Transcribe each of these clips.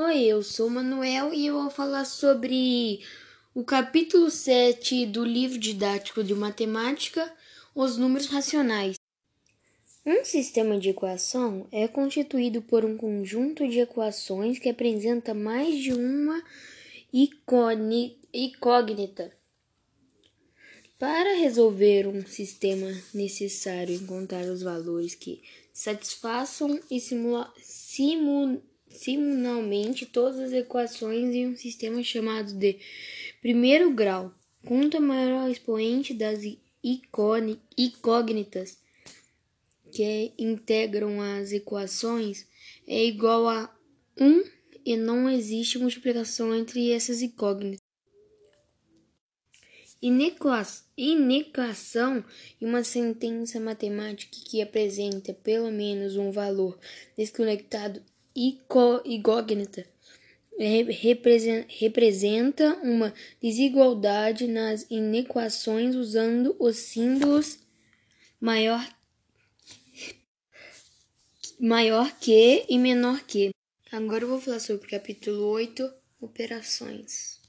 Oi, eu sou Manuel e eu vou falar sobre o capítulo 7 do livro didático de matemática, os números racionais. Um sistema de equação é constituído por um conjunto de equações que apresenta mais de uma incógnita. Para resolver um sistema, necessário encontrar os valores que satisfaçam e simula, simu, simultaneamente todas as equações em um sistema chamado de primeiro grau. Quanto maior o expoente das incógnitas que integram as equações é igual a 1 e não existe multiplicação entre essas incógnitas. Inequação em uma sentença matemática que apresenta pelo menos um valor desconectado incógnita representa uma desigualdade nas inequações usando os símbolos maior, maior que e menor que. Agora eu vou falar sobre o capítulo 8, operações.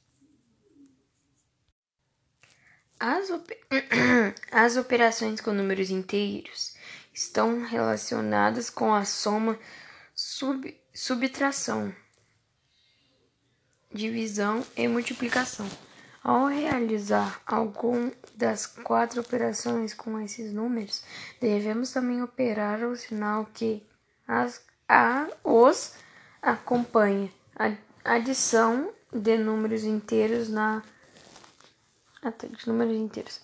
As, op... As operações com números inteiros estão relacionadas com a soma sub, subtração, divisão e multiplicação. Ao realizar algum das quatro operações com esses números, devemos também operar o sinal que as, a, os acompanha. A adição de números inteiros na de números inteiros.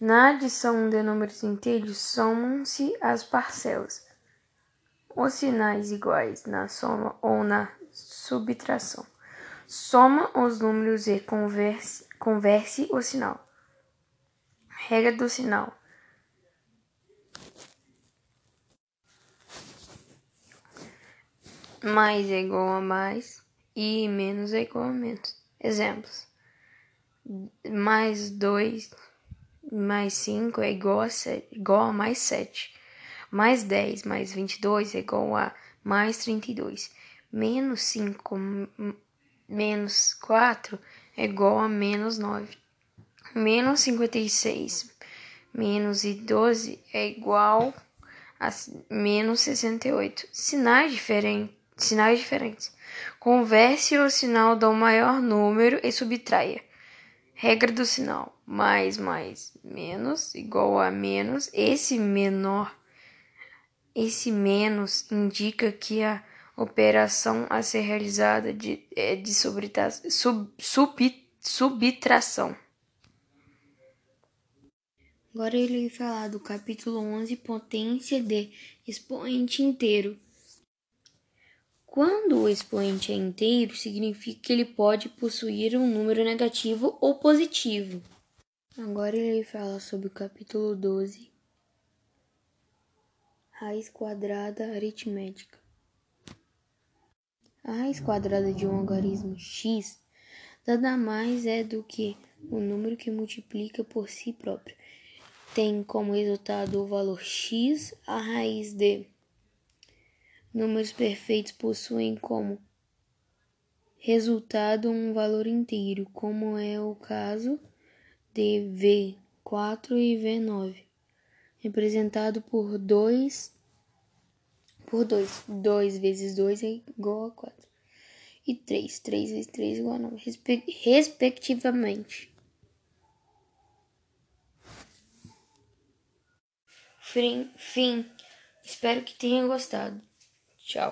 Na adição de números inteiros, somam-se as parcelas os sinais iguais na soma ou na subtração. Soma os números e converse, converse o sinal. Regra do sinal. Mais é igual a mais e menos é igual a menos. Exemplos. Mais 2 mais 5 é igual a, 7, igual a mais 7 mais 10 mais 22 é igual a mais 32. Menos 5 menos 4 é igual a menos 9. Menos 56 menos 12 é igual a menos 68. Sinais diferentes. Sinais diferentes. Converse o sinal do maior número e subtraia. Regra do sinal: mais mais menos igual a menos. Esse menor esse menos indica que a operação a ser realizada de, é de sub, sub, subtração. Agora ele vai falar do capítulo 11, potência de expoente inteiro. Quando o expoente é inteiro, significa que ele pode possuir um número negativo ou positivo. Agora ele fala sobre o capítulo 12, Raiz quadrada aritmética. A raiz quadrada de um algarismo x nada mais é do que o número que multiplica por si próprio. Tem como resultado o valor x. A raiz de números perfeitos possuem como resultado um valor inteiro, como é o caso de V4 e V9 representado por 2 por 2. 2 vezes 2 é igual a 4. E 3. 3 vezes 3 é igual a 9, respectivamente. Fim. Espero que tenha gostado. Tchau.